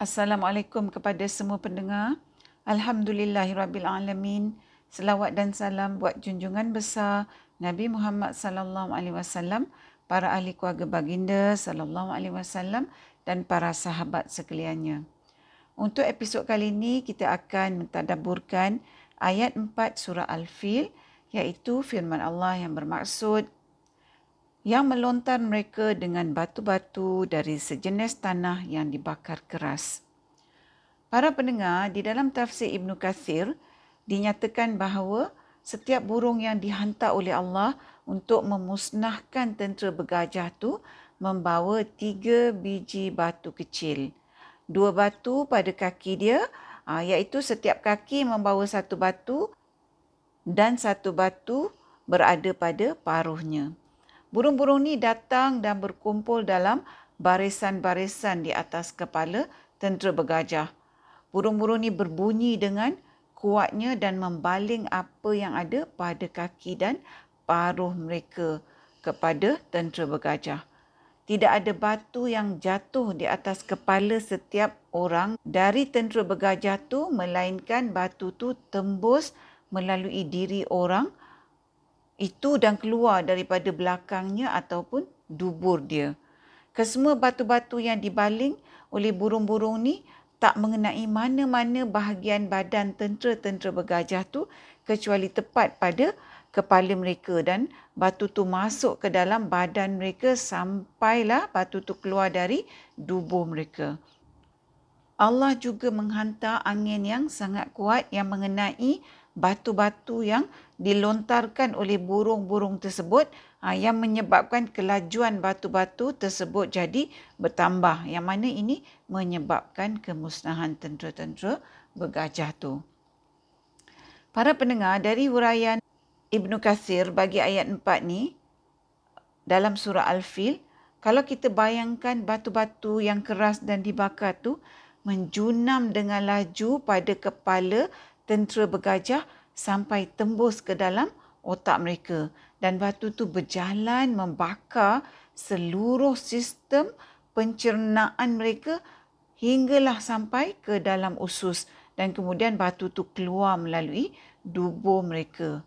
Assalamualaikum kepada semua pendengar. Alhamdulillahirabbilalamin. Selawat dan salam buat junjungan besar Nabi Muhammad sallallahu alaihi wasallam, para ahli keluarga baginda sallallahu alaihi wasallam dan para sahabat sekaliannya. Untuk episod kali ini kita akan mentadabburkan ayat 4 surah Al-Fil iaitu firman Allah yang bermaksud yang melontar mereka dengan batu-batu dari sejenis tanah yang dibakar keras. Para pendengar, di dalam tafsir Ibn Kathir, dinyatakan bahawa setiap burung yang dihantar oleh Allah untuk memusnahkan tentera bergajah itu membawa tiga biji batu kecil. Dua batu pada kaki dia, ah, iaitu setiap kaki membawa satu batu dan satu batu berada pada paruhnya. Burung-burung ni datang dan berkumpul dalam barisan-barisan di atas kepala tentera bergajah. Burung-burung ni berbunyi dengan kuatnya dan membaling apa yang ada pada kaki dan paruh mereka kepada tentera bergajah. Tidak ada batu yang jatuh di atas kepala setiap orang dari tentera bergajah tu melainkan batu tu tembus melalui diri orang itu dan keluar daripada belakangnya ataupun dubur dia. Kesemua batu-batu yang dibaling oleh burung-burung ni tak mengenai mana-mana bahagian badan tentera-tentera bergajah tu kecuali tepat pada kepala mereka dan batu tu masuk ke dalam badan mereka sampailah batu tu keluar dari dubur mereka. Allah juga menghantar angin yang sangat kuat yang mengenai batu-batu yang dilontarkan oleh burung-burung tersebut ah, yang menyebabkan kelajuan batu-batu tersebut jadi bertambah yang mana ini menyebabkan kemusnahan tentera-tentera bergajah tu. Para pendengar dari huraian Ibnu Kathir bagi ayat 4 ni dalam surah Al-Fil kalau kita bayangkan batu-batu yang keras dan dibakar tu menjunam dengan laju pada kepala tentera bergajah sampai tembus ke dalam otak mereka. Dan batu tu berjalan membakar seluruh sistem pencernaan mereka hinggalah sampai ke dalam usus. Dan kemudian batu tu keluar melalui dubur mereka.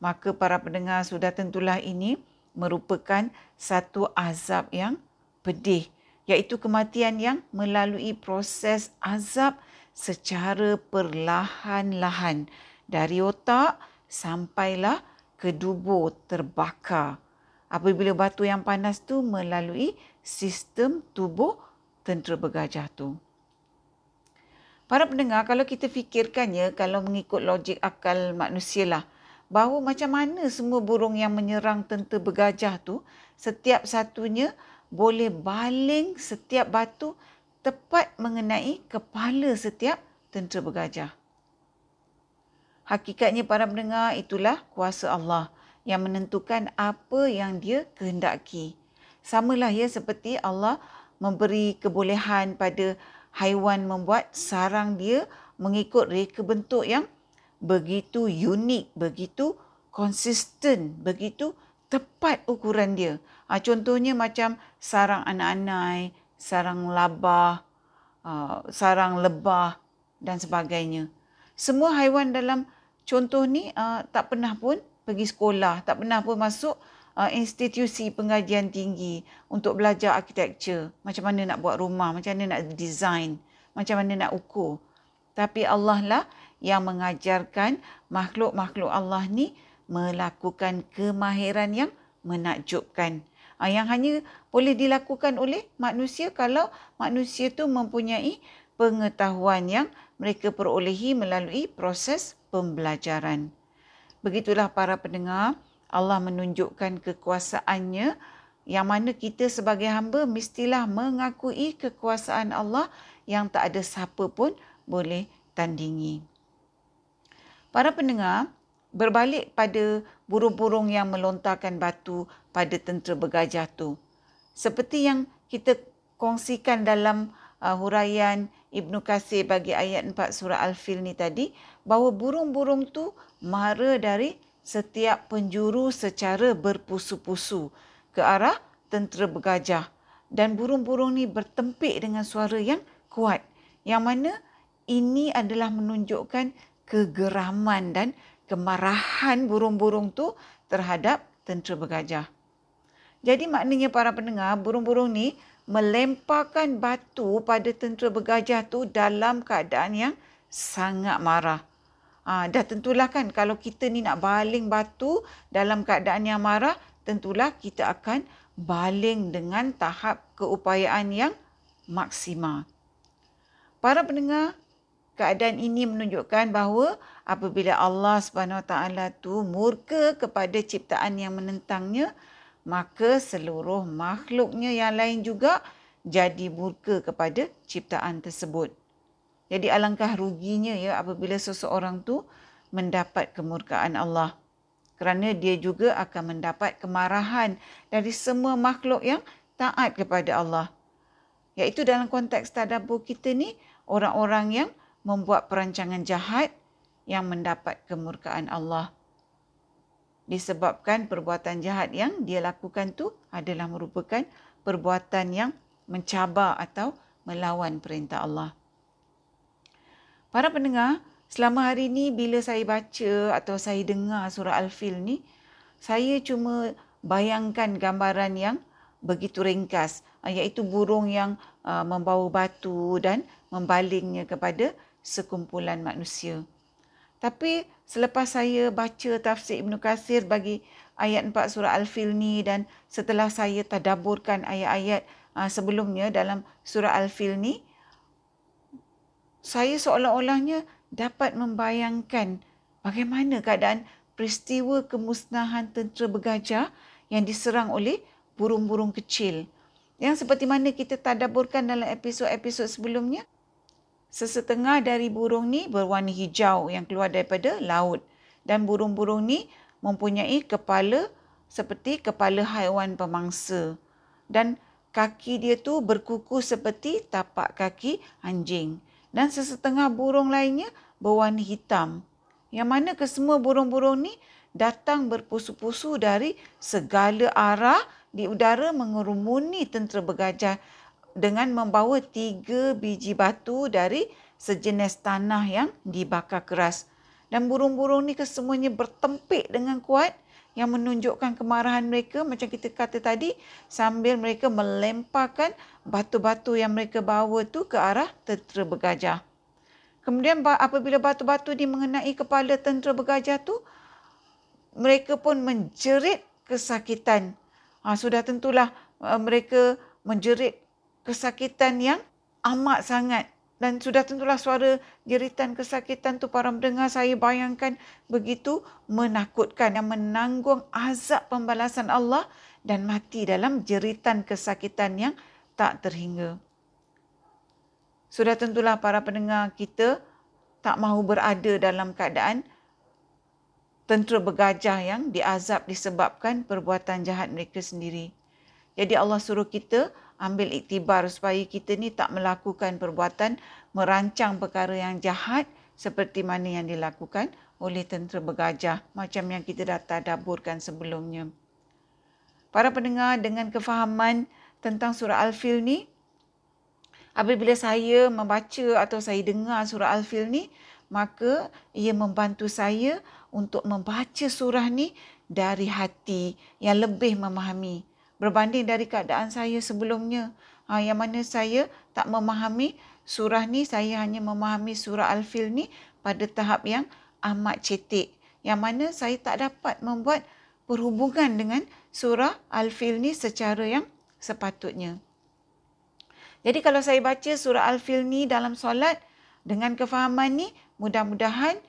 Maka para pendengar sudah tentulah ini merupakan satu azab yang pedih iaitu kematian yang melalui proses azab secara perlahan-lahan dari otak sampailah ke dubur terbakar apabila batu yang panas tu melalui sistem tubuh tentera bergajah tu. Para pendengar, kalau kita fikirkannya, kalau mengikut logik akal manusia lah, bahawa macam mana semua burung yang menyerang tentera bergajah tu, setiap satunya boleh baling setiap batu tepat mengenai kepala setiap tentera bergajah. Hakikatnya para pendengar itulah kuasa Allah yang menentukan apa yang dia kehendaki. Samalah ya seperti Allah memberi kebolehan pada haiwan membuat sarang dia mengikut reka bentuk yang begitu unik, begitu konsisten, begitu tepat ukuran dia. Ha, contohnya macam sarang anak-anak, sarang labah, uh, sarang lebah dan sebagainya. Semua haiwan dalam contoh ni uh, tak pernah pun pergi sekolah, tak pernah pun masuk uh, institusi pengajian tinggi untuk belajar architecture, macam mana nak buat rumah, macam mana nak design, macam mana nak ukur. Tapi Allah lah yang mengajarkan makhluk-makhluk Allah ni melakukan kemahiran yang menakjubkan. Uh, yang hanya boleh dilakukan oleh manusia kalau manusia tu mempunyai pengetahuan yang mereka perolehi melalui proses pembelajaran. Begitulah para pendengar, Allah menunjukkan kekuasaannya yang mana kita sebagai hamba mestilah mengakui kekuasaan Allah yang tak ada siapa pun boleh tandingi. Para pendengar, berbalik pada burung-burung yang melontarkan batu pada tentera bergajah tu. Seperti yang kita kongsikan dalam uh, huraian Ibnu Kasir bagi ayat 4 surah Al-Fil ni tadi bahawa burung-burung tu mara dari setiap penjuru secara berpusu-pusu ke arah tentera bergajah dan burung-burung ni bertempik dengan suara yang kuat Yang mana ini adalah menunjukkan kegeraman dan kemarahan burung-burung tu terhadap tentera bergajah. Jadi maknanya para pendengar, burung-burung ni melemparkan batu pada tentera bergajah tu dalam keadaan yang sangat marah. Ha, dah tentulah kan kalau kita ni nak baling batu dalam keadaan yang marah, tentulah kita akan baling dengan tahap keupayaan yang maksimal. Para pendengar, keadaan ini menunjukkan bahawa apabila Allah Subhanahu Wa Taala tu murka kepada ciptaan yang menentangnya, maka seluruh makhluknya yang lain juga jadi murka kepada ciptaan tersebut. Jadi alangkah ruginya ya apabila seseorang tu mendapat kemurkaan Allah. Kerana dia juga akan mendapat kemarahan dari semua makhluk yang taat kepada Allah. Iaitu dalam konteks tadabbur kita ni, orang-orang yang membuat perancangan jahat yang mendapat kemurkaan Allah. Disebabkan perbuatan jahat yang dia lakukan tu adalah merupakan perbuatan yang mencabar atau melawan perintah Allah. Para pendengar, selama hari ini bila saya baca atau saya dengar surah Al-Fil ni, saya cuma bayangkan gambaran yang begitu ringkas iaitu burung yang uh, membawa batu dan membalingnya kepada sekumpulan manusia. Tapi selepas saya baca tafsir Ibn Qasir bagi ayat 4 surah Al-Fil ni dan setelah saya tadaburkan ayat-ayat uh, sebelumnya dalam surah Al-Fil ni, saya seolah-olahnya dapat membayangkan bagaimana keadaan peristiwa kemusnahan tentera bergajah yang diserang oleh burung-burung kecil. Yang seperti mana kita tadaburkan dalam episod-episod sebelumnya, sesetengah dari burung ni berwarna hijau yang keluar daripada laut. Dan burung-burung ni mempunyai kepala seperti kepala haiwan pemangsa. Dan kaki dia tu berkuku seperti tapak kaki anjing. Dan sesetengah burung lainnya berwarna hitam. Yang mana kesemua burung-burung ni datang berpusu-pusu dari segala arah di udara mengerumuni tentera bergajah dengan membawa tiga biji batu dari sejenis tanah yang dibakar keras. Dan burung-burung ni kesemuanya bertempik dengan kuat yang menunjukkan kemarahan mereka macam kita kata tadi sambil mereka melemparkan batu-batu yang mereka bawa tu ke arah tentera bergajah. Kemudian apabila batu-batu ni mengenai kepala tentera bergajah tu, mereka pun menjerit kesakitan. Ha, sudah tentulah uh, mereka menjerit kesakitan yang amat sangat dan sudah tentulah suara jeritan kesakitan tu para mendengar saya bayangkan begitu menakutkan yang menanggung azab pembalasan Allah dan mati dalam jeritan kesakitan yang tak terhingga. Sudah tentulah para pendengar kita tak mahu berada dalam keadaan tentera bergajah yang diazab disebabkan perbuatan jahat mereka sendiri. Jadi Allah suruh kita ambil iktibar supaya kita ni tak melakukan perbuatan merancang perkara yang jahat seperti mana yang dilakukan oleh tentera bergajah macam yang kita dah tadaburkan sebelumnya. Para pendengar dengan kefahaman tentang surah Al-Fil ni, apabila saya membaca atau saya dengar surah Al-Fil ni, maka ia membantu saya untuk membaca surah ni dari hati yang lebih memahami berbanding dari keadaan saya sebelumnya. Ha, yang mana saya tak memahami surah ni saya hanya memahami surah Al-Fil ni pada tahap yang amat cetek yang mana saya tak dapat membuat perhubungan dengan surah Al-Fil ni secara yang sepatutnya. Jadi kalau saya baca surah Al-Fil ni dalam solat dengan kefahaman ni mudah-mudahan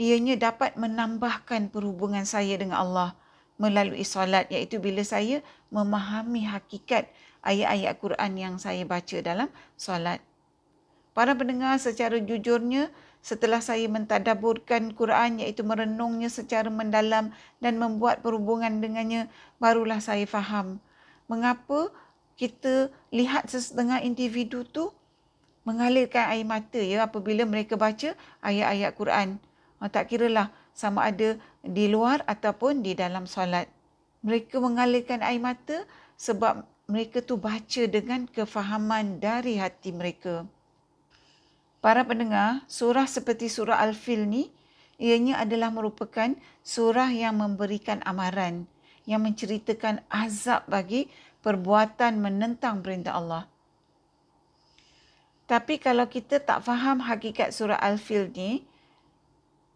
ianya dapat menambahkan perhubungan saya dengan Allah melalui solat iaitu bila saya memahami hakikat ayat-ayat Quran yang saya baca dalam solat. Para pendengar secara jujurnya setelah saya mentadaburkan Quran iaitu merenungnya secara mendalam dan membuat perhubungan dengannya barulah saya faham mengapa kita lihat sesetengah individu tu mengalirkan air mata ya apabila mereka baca ayat-ayat Quran. Tak kiralah sama ada di luar ataupun di dalam solat. Mereka mengalirkan air mata sebab mereka tu baca dengan kefahaman dari hati mereka. Para pendengar, surah seperti surah Al-Fil ni, ianya adalah merupakan surah yang memberikan amaran, yang menceritakan azab bagi perbuatan menentang perintah Allah. Tapi kalau kita tak faham hakikat surah Al-Fil ni,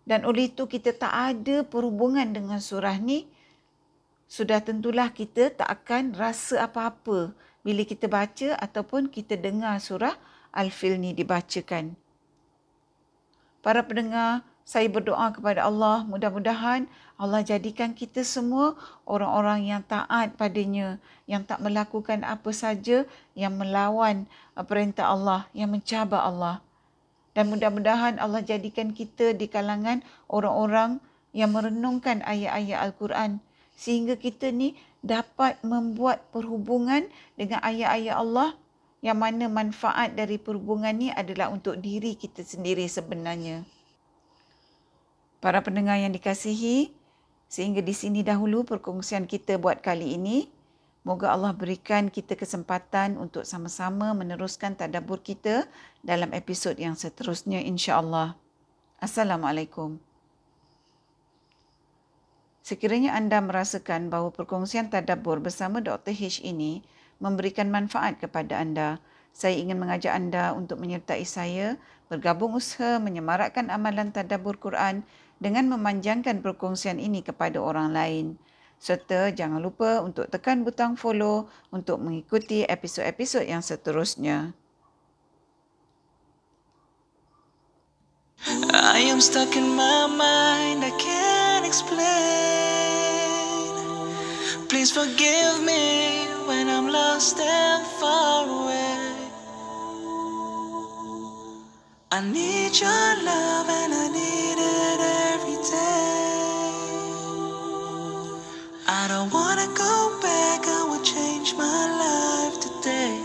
dan oleh itu kita tak ada perhubungan dengan surah ni, sudah tentulah kita tak akan rasa apa-apa bila kita baca ataupun kita dengar surah Al-Fil ni dibacakan. Para pendengar, saya berdoa kepada Allah mudah-mudahan Allah jadikan kita semua orang-orang yang taat padanya, yang tak melakukan apa saja yang melawan uh, perintah Allah, yang mencabar Allah. Dan mudah-mudahan Allah jadikan kita di kalangan orang-orang yang merenungkan ayat-ayat Al-Quran sehingga kita ni dapat membuat perhubungan dengan ayat-ayat Allah yang mana manfaat dari perhubungan ni adalah untuk diri kita sendiri sebenarnya. Para pendengar yang dikasihi, sehingga di sini dahulu perkongsian kita buat kali ini. Moga Allah berikan kita kesempatan untuk sama-sama meneruskan tadabbur kita dalam episod yang seterusnya insya-Allah. Assalamualaikum. Sekiranya anda merasakan bahawa perkongsian tadabbur bersama Dr. H ini memberikan manfaat kepada anda. Saya ingin mengajak anda untuk menyertai saya bergabung usaha menyemarakkan amalan tadabbur Quran dengan memanjangkan perkongsian ini kepada orang lain. Serta jangan lupa untuk tekan butang follow untuk mengikuti episod-episod yang seterusnya. I am stuck in my mind, I can't explain. Please forgive me when I'm lost and far away. I need your love and I need don't wanna go back, I will change my life today.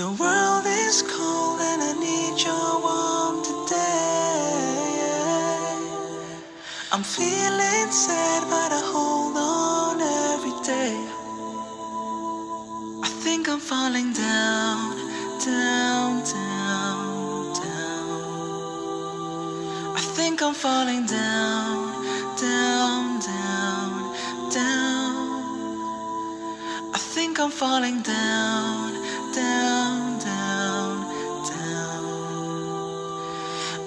The world is cold and I need your warmth today. I'm feeling sad, but I hold on every day. I think I'm falling down, down, down, down. I think I'm falling down, down, down. I think I'm falling down, down, down, down.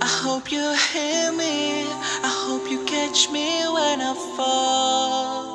I hope you hear me. I hope you catch me when I fall.